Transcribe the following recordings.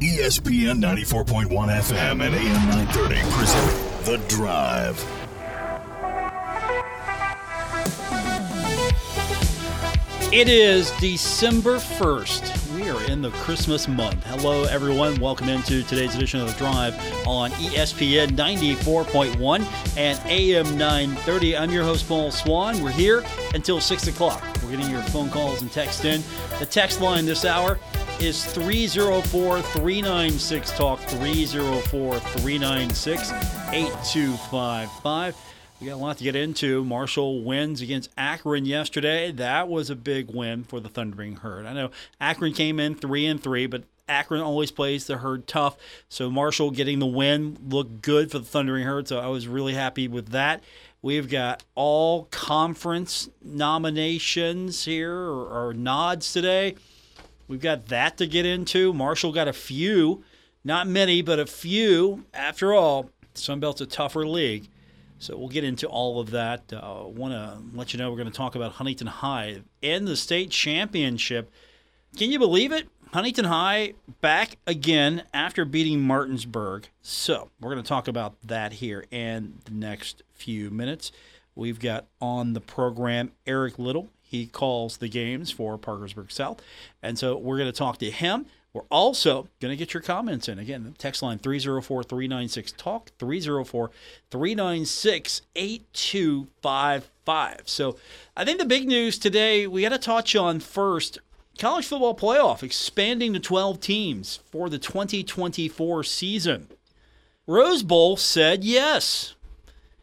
ESPN 94.1 FM and AM 930 present The Drive. It is December 1st. We are in the Christmas month. Hello, everyone. Welcome into today's edition of The Drive on ESPN 94.1 and AM 930. I'm your host, Paul Swann. We're here until 6 o'clock. We're getting your phone calls and text in. The text line this hour is 304 396 Talk, 304 396 8255. We got a lot to get into. Marshall wins against Akron yesterday. That was a big win for the Thundering Herd. I know Akron came in three and three, but Akron always plays the Herd tough. So Marshall getting the win looked good for the Thundering Herd. So I was really happy with that. We've got all conference nominations here or, or nods today. We've got that to get into. Marshall got a few, not many, but a few. After all, Sunbelt's a tougher league. So we'll get into all of that. Uh, Want to let you know we're going to talk about Huntington High in the state championship. Can you believe it? Huntington High back again after beating Martinsburg. So we're going to talk about that here in the next few minutes. We've got on the program Eric Little. He calls the games for Parkersburg South. And so we're going to talk to him. We're also going to get your comments in. Again, text line 304 396 TALK, 304 396 8255. So I think the big news today we got to touch on first college football playoff expanding to 12 teams for the 2024 season. Rose Bowl said yes,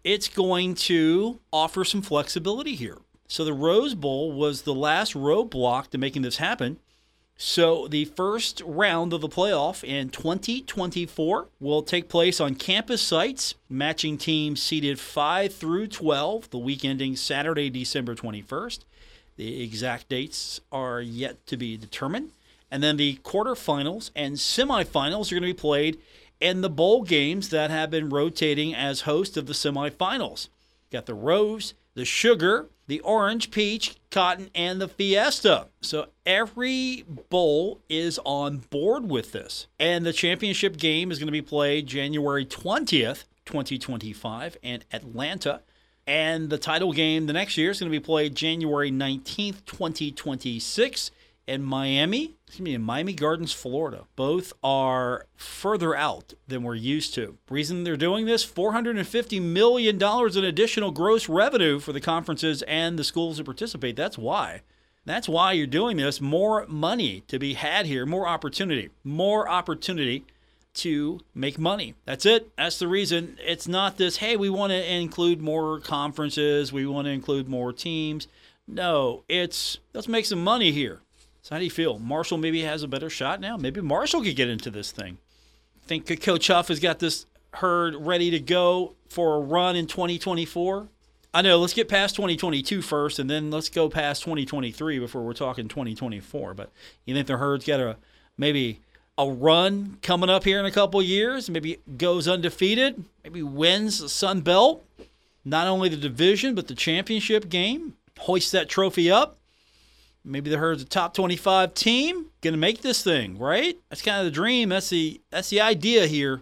it's going to offer some flexibility here. So the Rose Bowl was the last roadblock to making this happen. So the first round of the playoff in 2024 will take place on campus sites, matching teams seeded 5 through 12, the week ending Saturday, December 21st. The exact dates are yet to be determined. And then the quarterfinals and semifinals are going to be played in the bowl games that have been rotating as host of the semifinals. Got the Rose, the Sugar, the Orange, Peach, Cotton, and the Fiesta. So every bowl is on board with this. And the championship game is going to be played January 20th, 2025, in Atlanta. And the title game the next year is going to be played January 19th, 2026 in Miami. Excuse me, in Miami Gardens, Florida. Both are further out than we're used to. Reason they're doing this $450 million in additional gross revenue for the conferences and the schools that participate. That's why. That's why you're doing this. More money to be had here, more opportunity, more opportunity to make money. That's it. That's the reason. It's not this, hey, we want to include more conferences, we want to include more teams. No, it's let's make some money here. So how do you feel? Marshall maybe has a better shot now. Maybe Marshall could get into this thing. Think Coach Huff has got this herd ready to go for a run in 2024. I know. Let's get past 2022 first, and then let's go past 2023 before we're talking 2024. But you think the herd's got a maybe a run coming up here in a couple years? Maybe goes undefeated. Maybe wins the Sun Belt, not only the division but the championship game. Hoist that trophy up. Maybe the herd's a top 25 team, gonna make this thing, right? That's kind of the dream. That's the that's the idea here.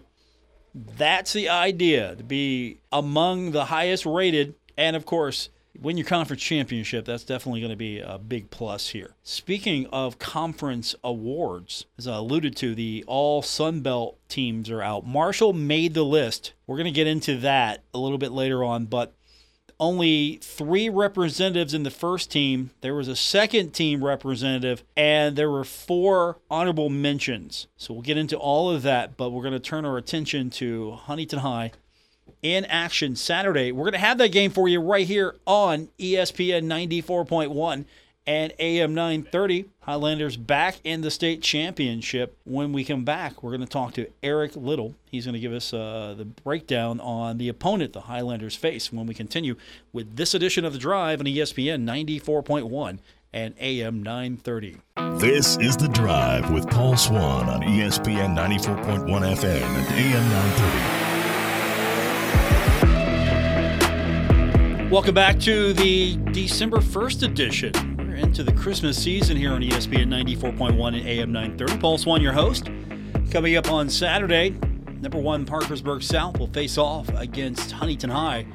That's the idea to be among the highest rated, and of course, win your conference championship. That's definitely going to be a big plus here. Speaking of conference awards, as I alluded to, the all Sun Belt teams are out. Marshall made the list. We're going to get into that a little bit later on, but only three representatives in the first team. There was a second team representative, and there were four honorable mentions. So we'll get into all of that, but we're going to turn our attention to Huntington High in action Saturday. We're going to have that game for you right here on ESPN 94.1 and AM 930. Highlanders back in the state championship. When we come back, we're going to talk to Eric Little. He's going to give us uh, the breakdown on the opponent the Highlanders face when we continue with this edition of The Drive on ESPN 94.1 and AM 930. This is The Drive with Paul Swann on ESPN 94.1 FM and AM 930. Welcome back to the December 1st edition. Into the Christmas season here on ESPN 94.1 and AM 930. Paul Swann, your host. Coming up on Saturday, number one Parkersburg South will face off against Huntington High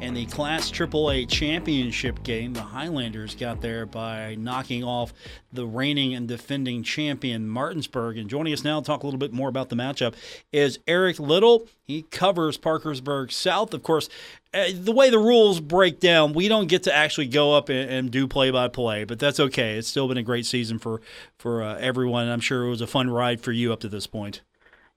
in the Class AAA championship game. The Highlanders got there by knocking off the reigning and defending champion Martinsburg. And joining us now to talk a little bit more about the matchup is Eric Little. He covers Parkersburg South. Of course, uh, the way the rules break down, we don't get to actually go up and, and do play by play, but that's okay. It's still been a great season for for uh, everyone. I'm sure it was a fun ride for you up to this point.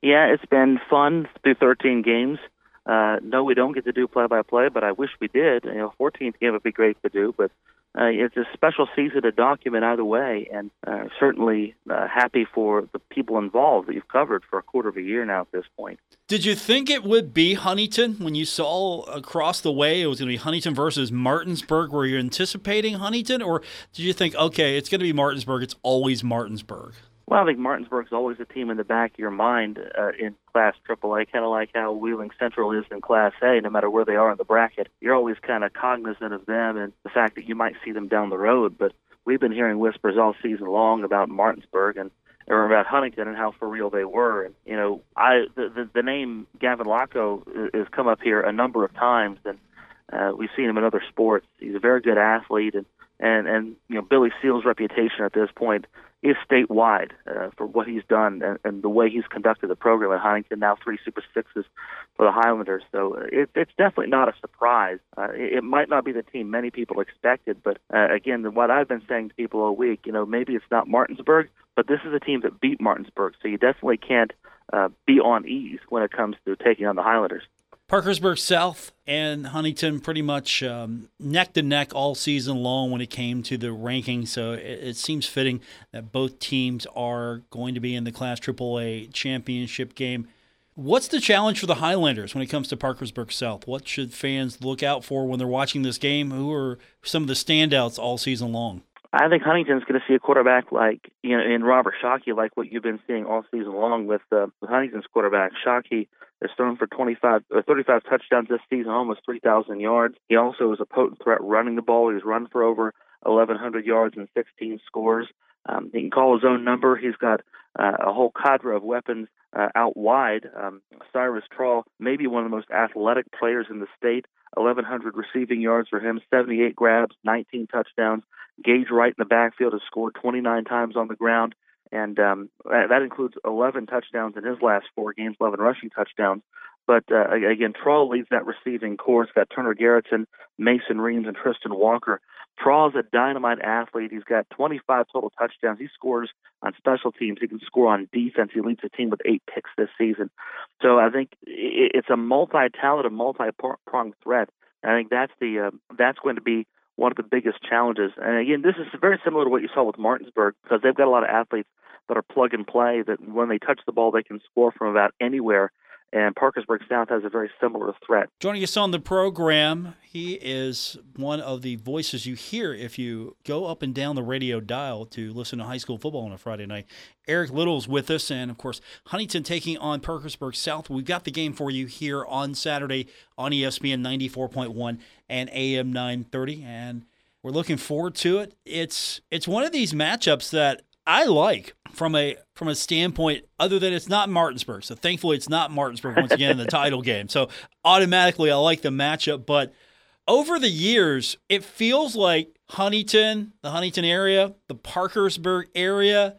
Yeah, it's been fun through 13 games. Uh, no, we don't get to do play-by-play, but I wish we did. You know, 14th game would be great to do, but uh, it's a special season to document either way, and uh, certainly uh, happy for the people involved that you've covered for a quarter of a year now at this point. Did you think it would be Huntington when you saw across the way it was going to be Huntington versus Martinsburg? Were you anticipating Huntington, or did you think, okay, it's going to be Martinsburg, it's always Martinsburg? Well, I think Martinsburg's always a team in the back of your mind uh, in Class AAA, kind of like how Wheeling Central is in Class A. No matter where they are in the bracket, you're always kind of cognizant of them and the fact that you might see them down the road. But we've been hearing whispers all season long about Martinsburg and or about Huntington and how for real they were. And you know, I the the, the name Gavin Lochow has come up here a number of times, and uh, we've seen him in other sports. He's a very good athlete, and and and you know Billy Seal's reputation at this point is statewide uh, for what he's done and, and the way he's conducted the program at Huntington. Now three Super Sixes for the Highlanders, so uh, it, it's definitely not a surprise. Uh, it, it might not be the team many people expected, but uh, again, what I've been saying to people all week, you know, maybe it's not Martinsburg, but this is a team that beat Martinsburg, so you definitely can't uh, be on ease when it comes to taking on the Highlanders. Parkersburg South and Huntington pretty much um, neck to neck all season long when it came to the ranking. So it, it, seems fitting that both teams are going to be in the Class AAA championship game. What's the challenge for the Highlanders when it comes to Parkersburg South? What should fans look out for when they're watching this game? Who are some of the standouts all season long? I think Huntington's going to see a quarterback like you know in Robert Shockey, like what you've been seeing all season long with, uh, Huntington's quarterback. Shockey has thrown for 25 or 35 touchdowns this season, almost 3,000 yards. He also is a potent threat running the ball. He's run for over 1,100 yards and 16 scores. Um, he can call his own number. He's got uh, a whole cadre of weapons uh, out wide. Um, Cyrus Traugh, maybe one of the most athletic players in the state. 1,100 receiving yards for him, 78 grabs, 19 touchdowns. Gage Wright in the backfield has scored 29 times on the ground, and um, that includes 11 touchdowns in his last four games, 11 rushing touchdowns. But uh, again, Traugh leads that receiving corps. Got Turner Garrettson, Mason Reams, and Tristan Walker. Traugh's a dynamite athlete. He's got 25 total touchdowns. He scores on special teams. He can score on defense. He leads the team with eight picks this season. So I think it's a multi-talented, multi-pronged threat. I think that's the uh, that's going to be one of the biggest challenges. And again, this is very similar to what you saw with Martinsburg because they've got a lot of athletes that are plug and play that when they touch the ball, they can score from about anywhere and Parkersburg South has a very similar threat. Joining us on the program, he is one of the voices you hear if you go up and down the radio dial to listen to high school football on a Friday night. Eric Little's with us, and of course, Huntington taking on Parkersburg South. We've got the game for you here on Saturday on ESPN 94.1 and AM 930, and we're looking forward to it. It's it's one of these matchups that I like from a from a standpoint other than it's not Martinsburg. So thankfully it's not Martinsburg once again in the title game. So automatically I like the matchup, but over the years it feels like Huntington, the Huntington area, the Parkersburg area,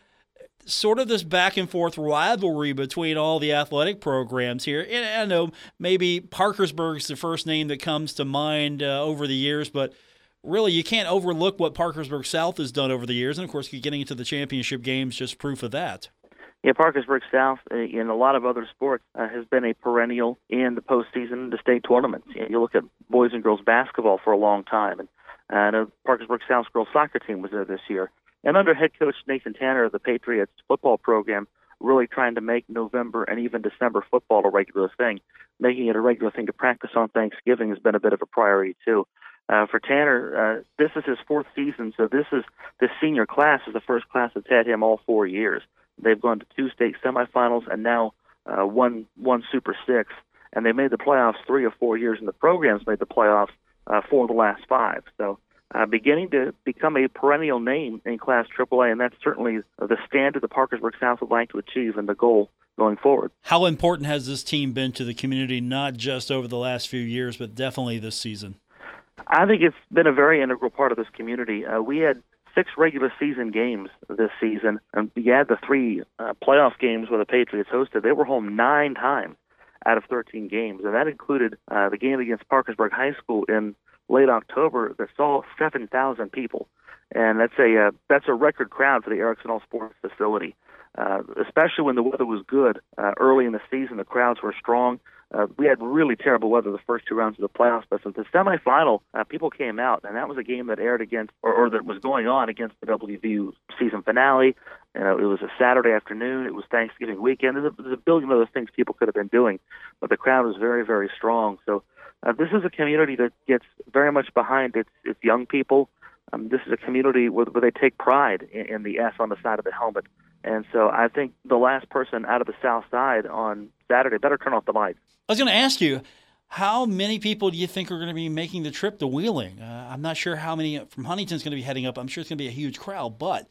sort of this back and forth rivalry between all the athletic programs here. And I know maybe Parkersburg's the first name that comes to mind uh, over the years, but really you can't overlook what Parkersburg South has done over the years, and of course, getting into the championship games just proof of that. Yeah, Parkersburg South, uh, in a lot of other sports, uh, has been a perennial in the postseason, the state tournaments. You, know, you look at boys and girls basketball for a long time, and uh, the Parkersburg South girls soccer team was there this year. And under head coach Nathan Tanner, of the Patriots football program really trying to make November and even December football a regular thing. Making it a regular thing to practice on Thanksgiving has been a bit of a priority too. Uh, for Tanner, uh, this is his fourth season, so this is this senior class is the first class that's had him all four years. They've gone to two state semifinals and now uh, one one Super Six, and they made the playoffs three or four years, and the program's made the playoffs uh, four of the last five. So uh, beginning to become a perennial name in Class AAA, and that's certainly the standard the Parkersburg South would like to achieve and the goal going forward. How important has this team been to the community, not just over the last few years, but definitely this season? I think it's been a very integral part of this community. Uh, we had six regular season games this season, and you add the three uh, playoff games where the Patriots hosted. They were home nine times out of 13 games, and that included uh, the game against Parkersburg High School in late October that saw 7,000 people, and that's a uh, that's a record crowd for the Erickson All Sports facility. Uh, especially when the weather was good uh, early in the season, the crowds were strong. Uh, we had really terrible weather the first two rounds of the playoffs, but for the semifinal, uh, people came out, and that was a game that aired against, or, or that was going on against the WVU season finale. Uh, it was a Saturday afternoon. It was Thanksgiving weekend. There's a, there's a billion other things people could have been doing, but the crowd was very, very strong. So uh, this is a community that gets very much behind its its young people. Um, this is a community where, where they take pride in, in the S on the side of the helmet. And so I think the last person out of the South Side on Saturday better turn off the lights. I was going to ask you, how many people do you think are going to be making the trip to Wheeling? Uh, I'm not sure how many from Huntington's going to be heading up. I'm sure it's going to be a huge crowd, but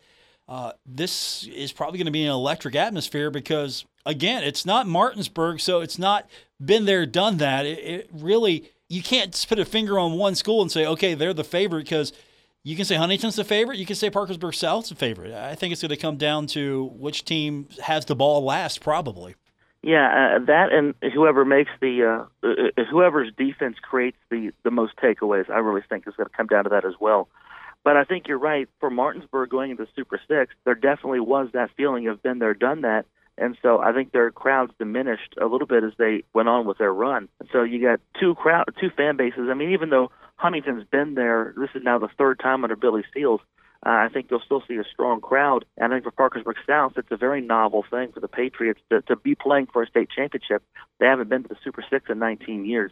uh, this is probably going to be an electric atmosphere because, again, it's not Martinsburg, so it's not been there, done that. It, it really, you can't put a finger on one school and say, okay, they're the favorite because – you can say Huntington's the favorite. You can say Parkersburg South's the favorite. I think it's going to come down to which team has the ball last, probably. Yeah, uh, that and whoever makes the uh, uh, uh, whoever's defense creates the the most takeaways. I really think is going to come down to that as well. But I think you're right. For Martinsburg going into Super Six, there definitely was that feeling of been there, done that. And so I think their crowds diminished a little bit as they went on with their run. So you got two crowd, two fan bases. I mean, even though Huntington's been there. This is now the third time under Billy Seals. Uh, I think you'll still see a strong crowd. And I think for Parkersburg South, it's a very novel thing for the Patriots to, to be playing for a state championship. They haven't been to the Super Six in 19 years.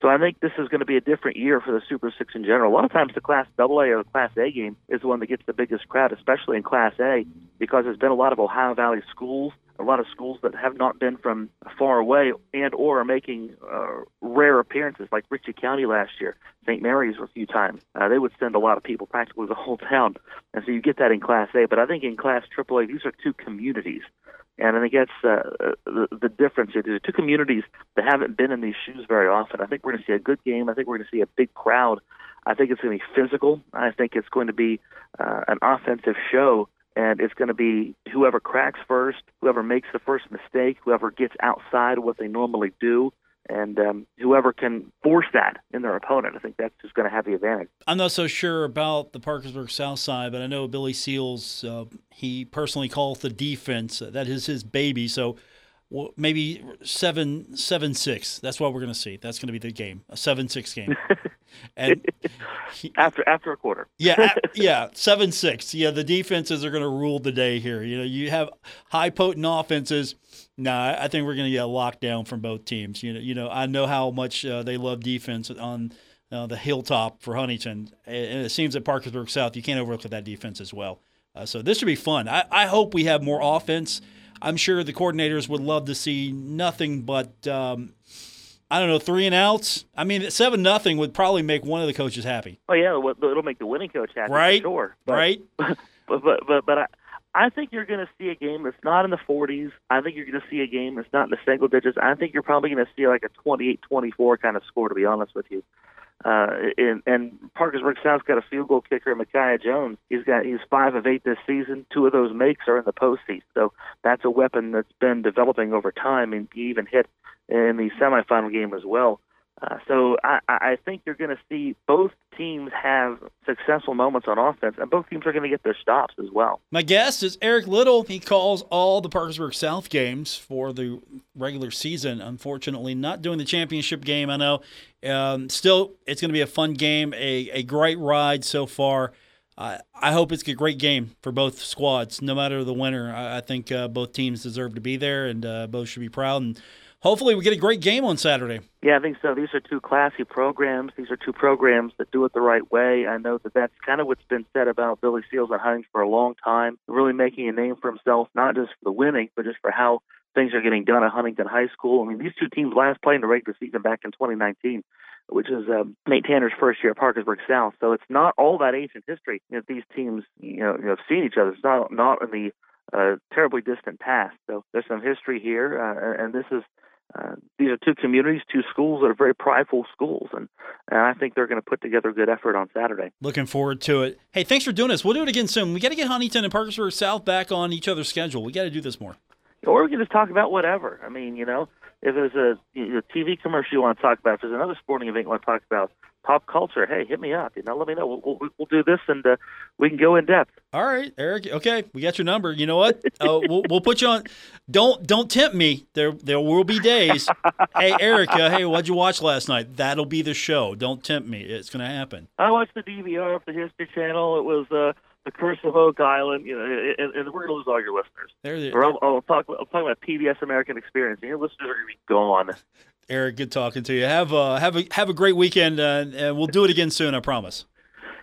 So I think this is going to be a different year for the Super Six in general. A lot of times the Class AA or the Class A game is the one that gets the biggest crowd, especially in Class A, because there's been a lot of Ohio Valley schools a lot of schools that have not been from far away and or are making uh, rare appearances like Ritchie County last year, St. Mary's a few times. Uh, they would send a lot of people, practically the whole town. And so you get that in Class A. But I think in Class AAA, these are two communities. And I think that's uh, the, the difference. These are two communities that haven't been in these shoes very often. I think we're going to see a good game. I think we're going to see a big crowd. I think it's going to be physical. I think it's going to be uh, an offensive show and it's going to be whoever cracks first, whoever makes the first mistake, whoever gets outside what they normally do, and um, whoever can force that in their opponent. I think that's just going to have the advantage. I'm not so sure about the Parkersburg South Side, but I know Billy Seals. Uh, he personally calls the defense that is his baby. So maybe seven seven six. That's what we're going to see. That's going to be the game, a seven six game. And he, after after a quarter, yeah, yeah, seven six. Yeah, the defenses are going to rule the day here. You know, you have high potent offenses. Nah, I think we're going to get a lockdown from both teams. You know, you know, I know how much uh, they love defense on uh, the hilltop for Huntington, and it seems at Parkersburg South you can't overlook that defense as well. Uh, so this should be fun. I, I hope we have more offense. I'm sure the coordinators would love to see nothing but um, I don't know three and outs. I mean, seven nothing would probably make one of the coaches happy. Oh yeah, it'll make the winning coach happy, right? sure, but, right. But but but, but I, I think you're going to see a game that's not in the 40s. I think you're going to see a game that's not in the single digits. I think you're probably going to see like a 28-24 kind of score. To be honest with you. Uh, and, and Parkersburg South's got a field goal kicker, Micaiah Jones. He's got he's five of eight this season. Two of those makes are in the postseason. So that's a weapon that's been developing over time, and he even hit in the semifinal game as well. Uh, so I, I think you're going to see both teams have successful moments on offense, and both teams are going to get their stops as well. My guest is Eric Little. He calls all the Parkersburg South games for the regular season. Unfortunately, not doing the championship game. I know. Um, still, it's going to be a fun game, a, a great ride so far. Uh, I hope it's a great game for both squads, no matter the winner. I, I think uh, both teams deserve to be there, and uh, both should be proud. And hopefully we get a great game on Saturday. Yeah, I think so. These are two classy programs. These are two programs that do it the right way. I know that that's kind of what's been said about Billy Seals and Huntington for a long time, really making a name for himself, not just for the winning, but just for how things are getting done at Huntington High School. I mean, these two teams last played in the regular season back in 2019 which is um, Nate Tanner's first year at Parkersburg South. So it's not all that ancient history that these teams, you know, you know, have seen each other. It's not not in the a terribly distant past. So there's some history here, uh, and this is uh, these are two communities, two schools that are very prideful schools, and, and I think they're going to put together a good effort on Saturday. Looking forward to it. Hey, thanks for doing this. We'll do it again soon. We got to get Huntington and Parkersburg South back on each other's schedule. We got to do this more. Or we can just talk about whatever. I mean, you know, if there's a, a TV commercial you want to talk about, if there's another sporting event you want to talk about, pop culture, hey, hit me up. You know, let me know. We'll, we'll, we'll do this and uh, we can go in depth. All right, Eric. Okay, we got your number. You know what? Uh, we'll, we'll put you on. Don't don't tempt me. There there will be days. hey, Erica. Hey, what'd you watch last night? That'll be the show. Don't tempt me. It's gonna happen. I watched the DVR of the History Channel. It was. Uh, the Curse of Oak Island, you know, and, and we're going to lose all your listeners. There, Or I'll, I'll talk. I'll talk about PBS American Experience, and your listeners are going to be gone. Eric, good talking to you. Have a have a have a great weekend, uh, and we'll do it again soon. I promise.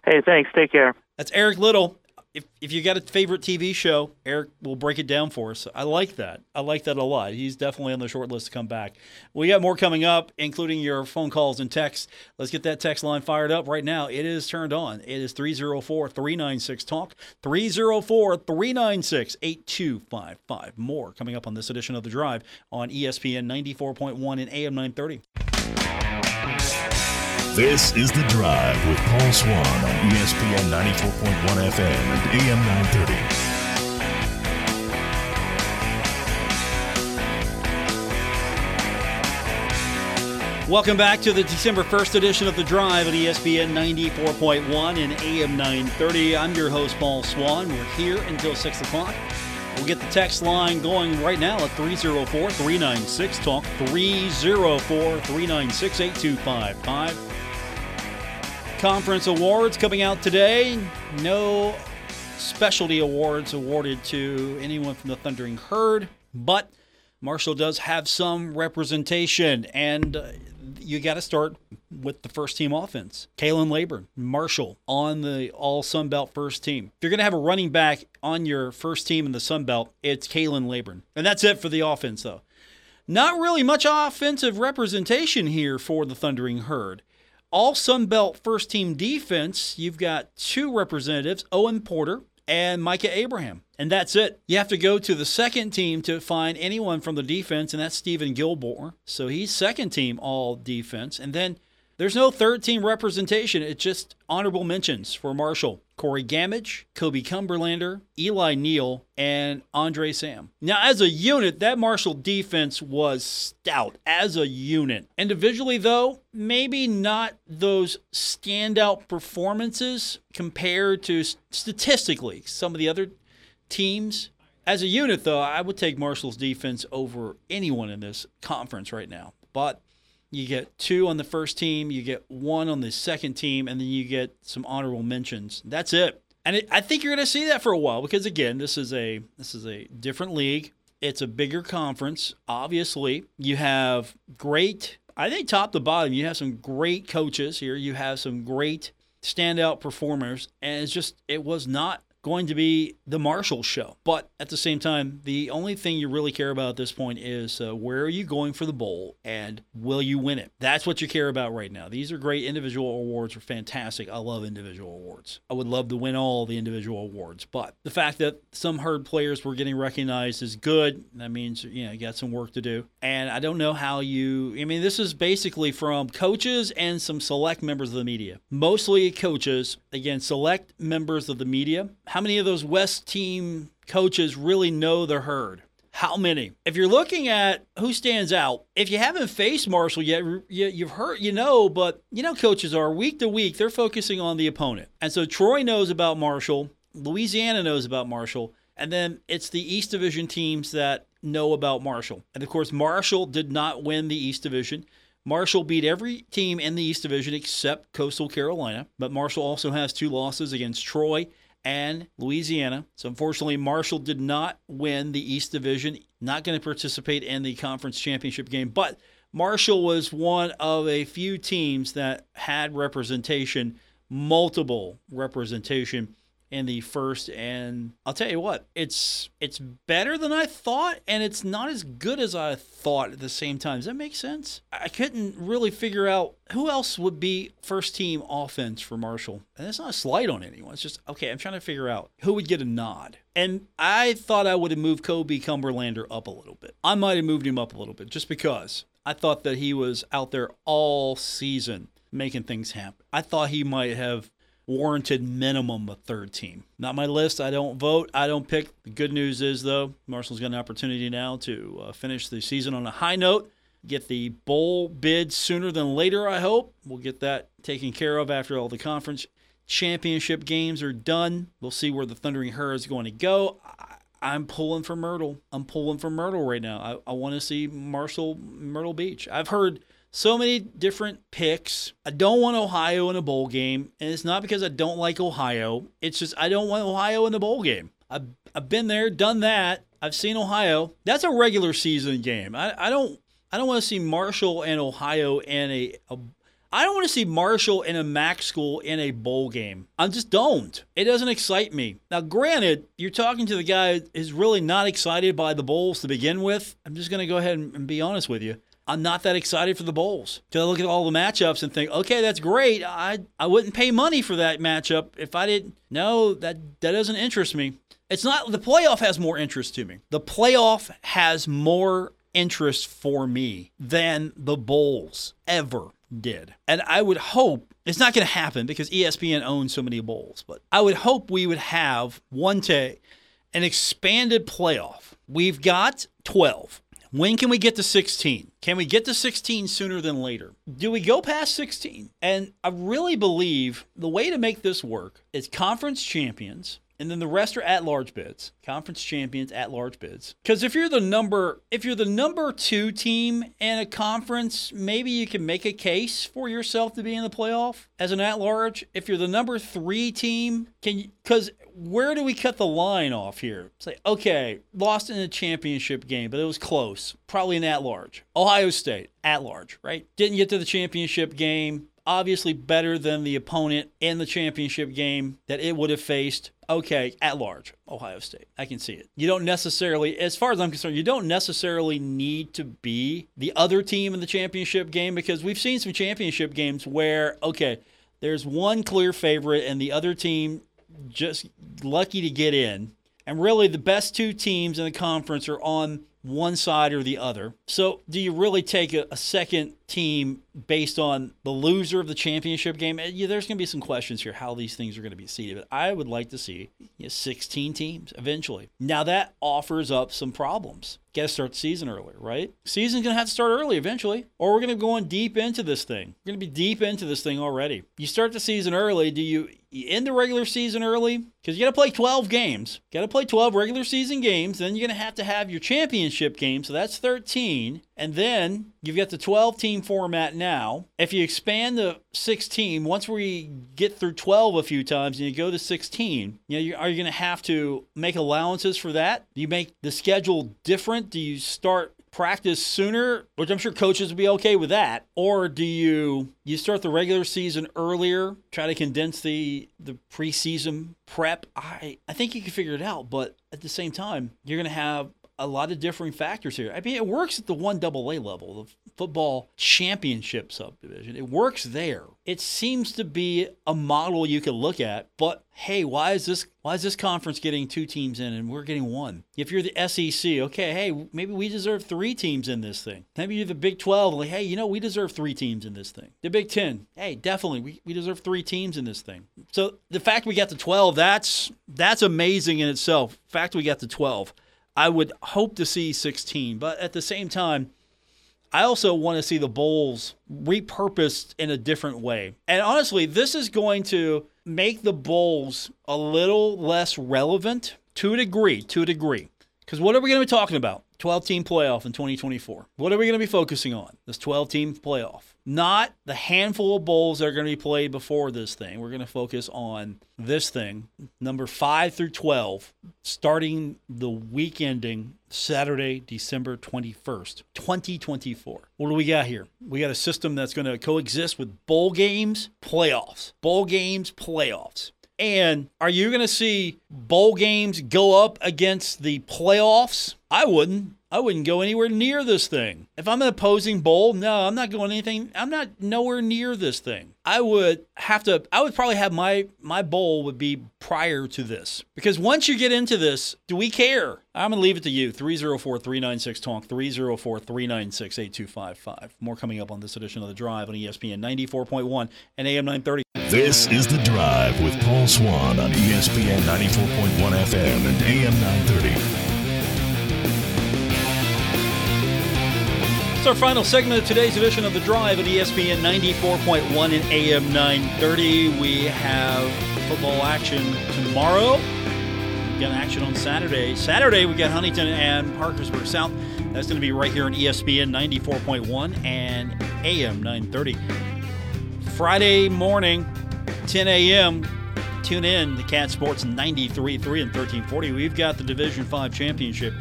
Hey, thanks. Take care. That's Eric Little. If if you got a favorite TV show, Eric will break it down for us. I like that. I like that a lot. He's definitely on the short list to come back. We got more coming up, including your phone calls and texts. Let's get that text line fired up right now. It is turned on. It is 304 396 Talk, 304 396 8255. More coming up on this edition of The Drive on ESPN 94.1 and AM 930. This is The Drive with Paul Swann on ESPN 94.1 FM and AM 930. Welcome back to the December 1st edition of The Drive at ESPN 94.1 and AM 930. I'm your host, Paul Swann. We're here until 6 o'clock. We'll get the text line going right now at 304 396 Talk, 304 396 8255. Conference awards coming out today. No specialty awards awarded to anyone from the Thundering Herd, but Marshall does have some representation, and uh, you got to start with the first team offense. Khalan Laborn, Marshall on the All Sun Belt first team. If you're going to have a running back on your first team in the Sun Belt, it's Khalan Laborn. And that's it for the offense, though. Not really much offensive representation here for the Thundering Herd. All Sun Belt first team defense, you've got two representatives, Owen Porter and Micah Abraham. And that's it. You have to go to the second team to find anyone from the defense, and that's Steven Gilmore. So he's second team all defense. And then there's no third team representation. It's just honorable mentions for Marshall. Corey Gamage, Kobe Cumberlander, Eli Neal, and Andre Sam. Now, as a unit, that Marshall defense was stout as a unit. Individually, though, maybe not those standout performances compared to statistically some of the other teams. As a unit, though, I would take Marshall's defense over anyone in this conference right now. But you get two on the first team, you get one on the second team, and then you get some honorable mentions. That's it. And it, I think you're going to see that for a while because again, this is a this is a different league. It's a bigger conference. Obviously, you have great. I think top to bottom, you have some great coaches here. You have some great standout performers, and it's just it was not going to be the Marshall show. But at the same time, the only thing you really care about at this point is uh, where are you going for the bowl and will you win it? That's what you care about right now. These are great individual awards are fantastic. I love individual awards. I would love to win all the individual awards, but the fact that some herd players were getting recognized is good. That means you know you got some work to do. And I don't know how you I mean this is basically from coaches and some select members of the media. Mostly coaches, again, select members of the media. How many of those West team coaches really know the herd? How many? If you're looking at who stands out, if you haven't faced Marshall yet, you've heard, you know, but you know, coaches are week to week, they're focusing on the opponent. And so Troy knows about Marshall, Louisiana knows about Marshall, and then it's the East Division teams that know about Marshall. And of course, Marshall did not win the East Division. Marshall beat every team in the East Division except Coastal Carolina, but Marshall also has two losses against Troy and Louisiana. So unfortunately, Marshall did not win the East Division, not going to participate in the conference championship game, but Marshall was one of a few teams that had representation, multiple representation in the first and I'll tell you what, it's it's better than I thought and it's not as good as I thought at the same time. Does that make sense? I couldn't really figure out who else would be first team offense for Marshall. And that's not a slight on anyone. It's just okay, I'm trying to figure out who would get a nod. And I thought I would have moved Kobe Cumberlander up a little bit. I might have moved him up a little bit just because I thought that he was out there all season making things happen. I thought he might have warranted minimum a third team. Not my list. I don't vote. I don't pick. The good news is, though, Marshall's got an opportunity now to uh, finish the season on a high note. Get the bowl bid sooner than later, I hope. We'll get that taken care of after all the conference championship games are done. We'll see where the Thundering Herd is going to go. I, am pulling for Myrtle. I'm pulling for Myrtle right now. I, I want to see Marshall Myrtle Beach. I've heard so many different picks. I don't want Ohio in a bowl game, and it's not because I don't like Ohio. It's just I don't want Ohio in the bowl game. I've, I've been there, done that. I've seen Ohio. That's a regular season game. I, I don't I don't want to see Marshall and Ohio in a, a I don't want to see Marshall in a MAC school in a bowl game. I just don't. It doesn't excite me. Now, granted, you're talking to the guy who's really not excited by the bowls to begin with. I'm just going to go ahead and be honest with you. I'm not that excited for the bowls. To look at all the matchups and think, okay, that's great. I I wouldn't pay money for that matchup if I didn't. No, that that doesn't interest me. It's not the playoff has more interest to me. The playoff has more interest for me than the bowls ever did. And I would hope it's not going to happen because ESPN owns so many bowls, but I would hope we would have one day an expanded playoff. We've got 12. When can we get to 16? Can we get to 16 sooner than later? Do we go past 16? And I really believe the way to make this work is conference champions and then the rest are at large bids conference champions at large bids. Because if you're the number if you're the number two team in a conference maybe you can make a case for yourself to be in the playoff as an at large if you're the number three team can because where do we cut the line off here? Say okay lost in a championship game but it was close probably an at large ohio state at large right? Didn't get to the championship game obviously better than the opponent in the championship game that it would have faced. Okay, at large, Ohio State. I can see it. You don't necessarily, as far as I'm concerned, you don't necessarily need to be the other team in the championship game because we've seen some championship games where, okay, there's one clear favorite and the other team just lucky to get in. And really, the best two teams in the conference are on one side or the other. So, do you really take a, a second team based on the loser of the championship game? Eh, yeah, there's going to be some questions here how these things are going to be seeded. But I would like to see you know, 16 teams eventually. Now, that offers up some problems. Got to start the season earlier, right? Season's going to have to start early eventually, or we're going to go on deep into this thing. We're going to be deep into this thing already. You start the season early. Do you you end the regular season early because you got to play 12 games. Got to play 12 regular season games. Then you're going to have to have your championship game. So that's 13. And then you've got the 12 team format now. If you expand the 16, once we get through 12 a few times and you go to 16, you know, you, are you going to have to make allowances for that? Do you make the schedule different? Do you start practice sooner, which I'm sure coaches will be okay with that, or do you you start the regular season earlier, try to condense the the preseason prep? I I think you can figure it out, but at the same time, you're going to have a lot of differing factors here. I mean, it works at the one double A level, the football championship subdivision. It works there. It seems to be a model you could look at, but hey, why is this why is this conference getting two teams in and we're getting one? If you're the SEC, okay, hey, maybe we deserve three teams in this thing. Maybe you're the Big 12, like, hey, you know, we deserve three teams in this thing. The Big 10, hey, definitely, we, we deserve three teams in this thing. So the fact we got to 12, that's that's amazing in itself. The fact we got to 12. I would hope to see 16, but at the same time, I also want to see the bowls repurposed in a different way. And honestly, this is going to make the bowls a little less relevant to a degree, to a degree. Because what are we going to be talking about? 12 team playoff in 2024. What are we going to be focusing on? This 12 team playoff. Not the handful of bowls that are going to be played before this thing. We're going to focus on this thing, number 5 through 12, starting the week ending Saturday, December 21st, 2024. What do we got here? We got a system that's going to coexist with bowl games, playoffs. Bowl games, playoffs. And are you going to see bowl games go up against the playoffs? I wouldn't. I wouldn't go anywhere near this thing. If I'm an opposing bowl, no, I'm not going anything. I'm not nowhere near this thing. I would have to. I would probably have my my bowl would be prior to this because once you get into this, do we care? I'm gonna leave it to you. 304-396 talk 304-396-8255. More coming up on this edition of the Drive on ESPN 94.1 and AM 930. This is the Drive with Paul Swann on ESPN 94.1 FM and AM 930. Our final segment of today's edition of The Drive at ESPN 94.1 and AM 930. We have football action tomorrow. We've got action on Saturday. Saturday, we got Huntington and Parkersburg South. That's going to be right here on ESPN 94.1 and AM 930. Friday morning, 10 a.m., tune in to Cat Sports 93.3 and 1340. We've got the Division 5 championship.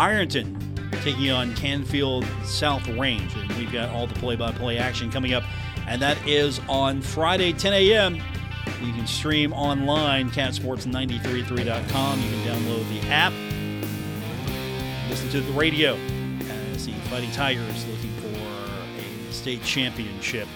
Ironton taking on Canfield South Range. And we've got all the play by play action coming up. And that is on Friday, 10 a.m. You can stream online, catsports933.com. You can download the app, listen to the radio. As the Fighting Tigers looking for a state championship.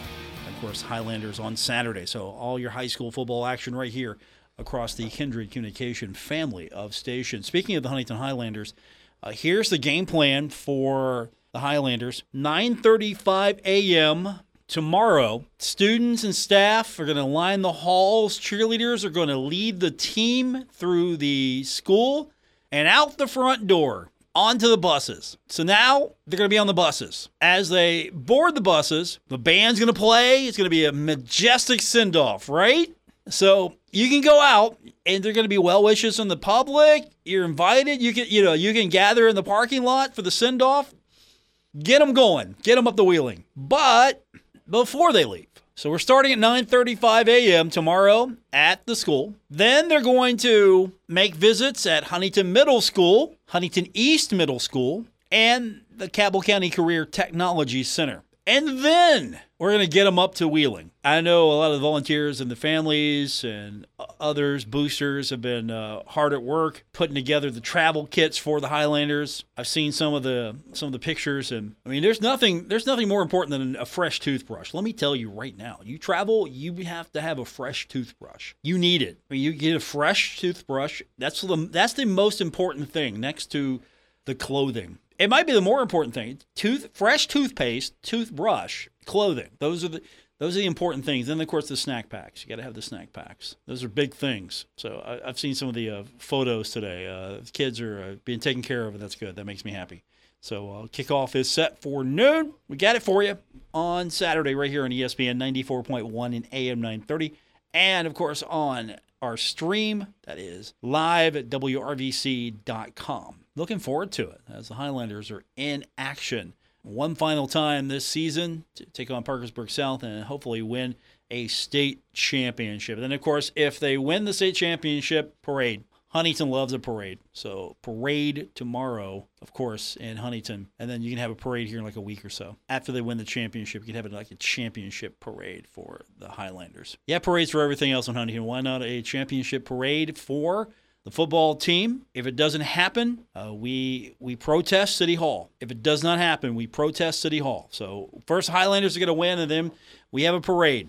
Of course, Highlanders on Saturday. So, all your high school football action right here across the Kindred Communication family of stations. Speaking of the Huntington Highlanders, uh, here's the game plan for the Highlanders. 9:35 a.m. tomorrow. Students and staff are going to line the halls. Cheerleaders are going to lead the team through the school and out the front door onto the buses. So now they're going to be on the buses. As they board the buses, the band's going to play. It's going to be a majestic send off, right? So you can go out and they're going to be well wishes from the public. You're invited. You can you know you can gather in the parking lot for the send off. Get them going. Get them up the wheeling. But before they leave. So we're starting at 9:35 a.m. tomorrow at the school. Then they're going to make visits at Huntington Middle School, Huntington East Middle School, and the Cabell County Career Technology Center. And then we're going to get them up to Wheeling. I know a lot of the volunteers and the families and others, boosters, have been uh, hard at work putting together the travel kits for the Highlanders. I've seen some of the some of the pictures, and I mean, there's nothing there's nothing more important than a fresh toothbrush. Let me tell you right now, you travel, you have to have a fresh toothbrush. You need it. I mean, you get a fresh toothbrush. That's the that's the most important thing next to the clothing it might be the more important thing. Tooth, fresh toothpaste, toothbrush, clothing. Those are the those are the important things. Then of course the snack packs. You got to have the snack packs. Those are big things. So I, have seen some of the uh, photos today. Uh, kids are uh, being taken care of, and that's good. That makes me happy. So uh, kickoff is set for noon. We got it for you on Saturday right here on ESPN 94.1 and AM 930, and of course on our stream that is live at wrvc.com looking forward to it as the Highlanders are in action one final time this season to take on Parkersburg South and hopefully win a state championship. And then, of course, if they win the state championship parade, Huntington loves a parade. So, parade tomorrow, of course, in Huntington. And then you can have a parade here in like a week or so. After they win the championship, you can have it like a championship parade for the Highlanders. Yeah, parades for everything else in Huntington. Why not a championship parade for the football team. If it doesn't happen, uh, we we protest City Hall. If it does not happen, we protest City Hall. So first Highlanders are going to win, and then we have a parade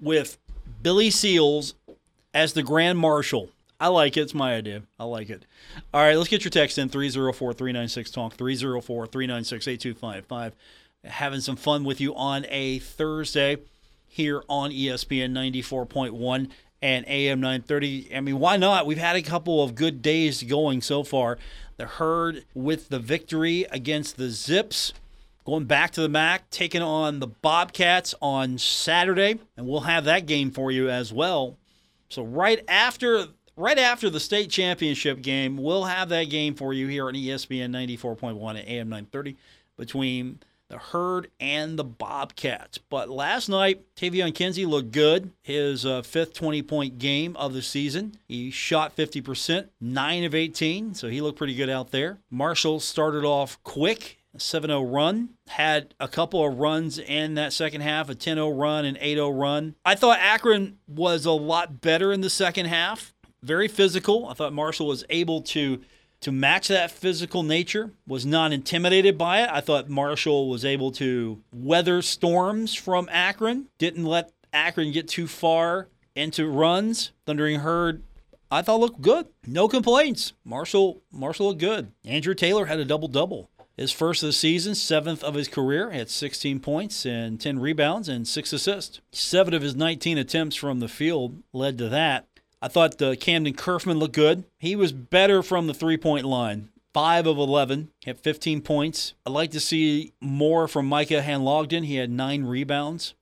with Billy Seals as the Grand Marshal. I like it. It's my idea. I like it. All right, let's get your text in 304 396 Talk, 304 396 8255. Having some fun with you on a Thursday here on ESPN 94.1 and AM 930. I mean, why not? We've had a couple of good days going so far. The herd with the victory against the Zips. Going back to the MAC, taking on the Bobcats on Saturday, and we'll have that game for you as well. So right after right after the state championship game, we'll have that game for you here on ESPN 94.1 at AM 930 between the Herd and the Bobcats. But last night, Taevion Kinsey looked good. His uh, fifth 20 point game of the season. He shot 50%, 9 of 18, so he looked pretty good out there. Marshall started off quick 7 0 run. Had a couple of runs in that second half, a 10 0 run, and 8 0 run. I thought Akron was a lot better in the second half. Very physical. I thought Marshall was able to to match that physical nature, was not intimidated by it. I thought Marshall was able to weather storms from Akron, didn't let Akron get too far into runs. Thundering Herd, I thought looked good. No complaints. Marshall Marshall looked good. Andrew Taylor had a double double. His first of the season, seventh of his career, had 16 points and 10 rebounds and six assists. Seven of his 19 attempts from the field led to that. I thought uh, Kamdyn Curfman looked good. He was better from the three point line. Five of 11, had 15 points. I'd like to see more from Micah Handlogten. He had nine rebounds.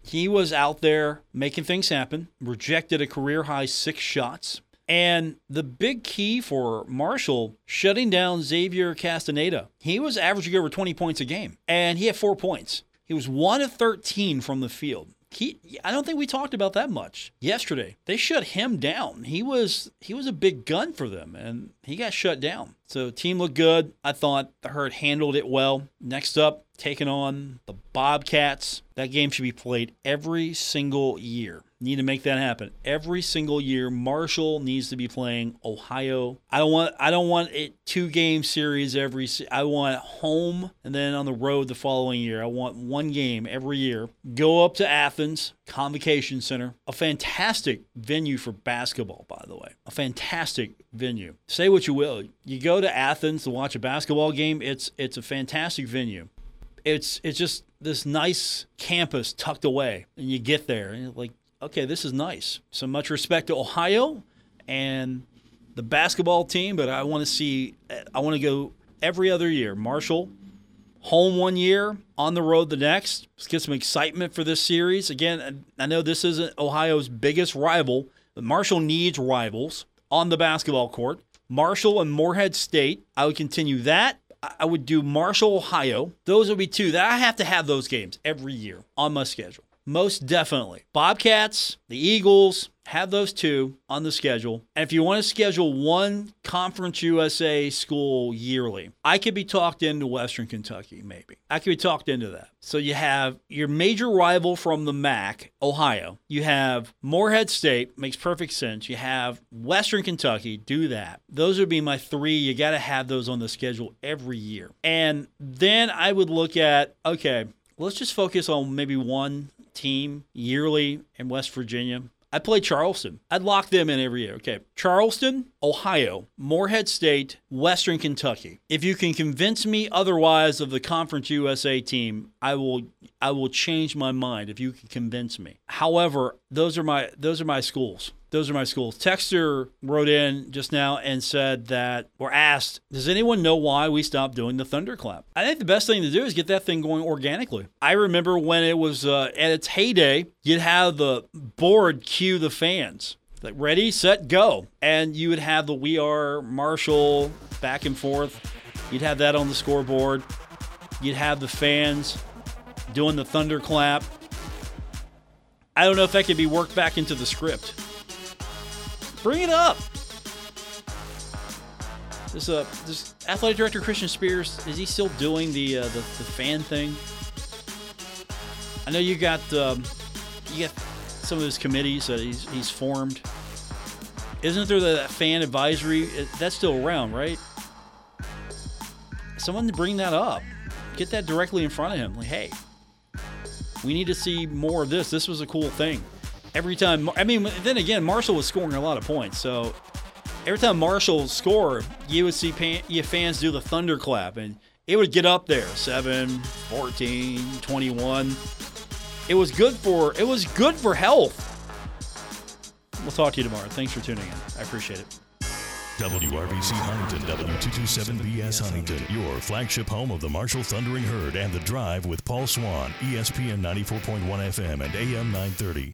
He was out there making things happen, rejected a career high six shots. And the big key for Marshall, shutting down Xavier Castaneda. He was averaging over 20 points a game, and he had four points. He was 1 of 13 from the field he I don't think we talked about that much yesterday. They shut him down. He was he was a big gun for them and he got shut down. So team looked good. I thought the herd handled it well. Next up, taking on the Bobcats. That game should be played every single year. Need to make that happen every single year. Marshall needs to be playing Ohio. I don't want I don't want it two game series every. I want home and then on the road the following year. I want one game every year. Go up to Athens Convocation Center, a fantastic venue for basketball, by the way. A fantastic venue. Say what you will. You go to Athens to watch a basketball game. It's it's a fantastic venue. It's it's just this nice campus tucked away, and you get there and like okay, this is nice. So much respect to Ohio and the basketball team, but I want to see, I want to go every other year. Marshall, home one year, on the road the next. Let's get some excitement for this series. Again, I know this isn't Ohio's biggest rival, but Marshall needs rivals on the basketball court. Marshall and Morehead State, I would continue that. I would do Marshall, Ohio. Those would be two that I have to have those games every year on my schedule. Most definitely. Bobcats, the Eagles, have those two on the schedule. And if you want to schedule one Conference USA school yearly, I could be talked into Western Kentucky, maybe. I could be talked into that. So you have your major rival from the MAC, Ohio. You have Morehead State, makes perfect sense. You have Western Kentucky, do that. Those would be my three. You got to have those on the schedule every year. And then I would look at, okay, let's just focus on maybe one team yearly in West Virginia. I play Charleston. I'd lock them in every year. Okay. Charleston, Ohio, Morehead State, Western Kentucky. If you can convince me otherwise of the Conference USA team, I will I will change my mind if you can convince me. However, those are my those are my schools those are my schools. Texter wrote in just now and said that, or asked, does anyone know why we stopped doing the thunderclap? I think the best thing to do is get that thing going organically. I remember when it was uh, at its heyday, you'd have the board cue the fans. Like ready, set, go. And you would have the We Are Marshall back and forth. You'd have that on the scoreboard. You'd have the fans doing the thunderclap. I don't know if that could be worked back into the script. Bring it up. This uh, this athletic director Christian Spears is he still doing the uh, the, the fan thing? I know you got um, you got some of his committees that he's he's formed. Isn't there the fan advisory? That's still around, right? Someone bring that up. Get that directly in front of him. Like, hey, we need to see more of this. This was a cool thing every time. I mean, then again, Marshall was scoring a lot of points. So every time Marshall scored, you would see pan, you fans do the thunderclap, and it would get up there 7, 14, 21. It was good for it was good for health. We'll talk to you tomorrow. Thanks for tuning in. I appreciate it. WRVC Huntington, W227BS Huntington, your flagship home of the Marshall Thundering Herd and the Drive with Paul Swann, ESPN 94.1 FM and AM 930.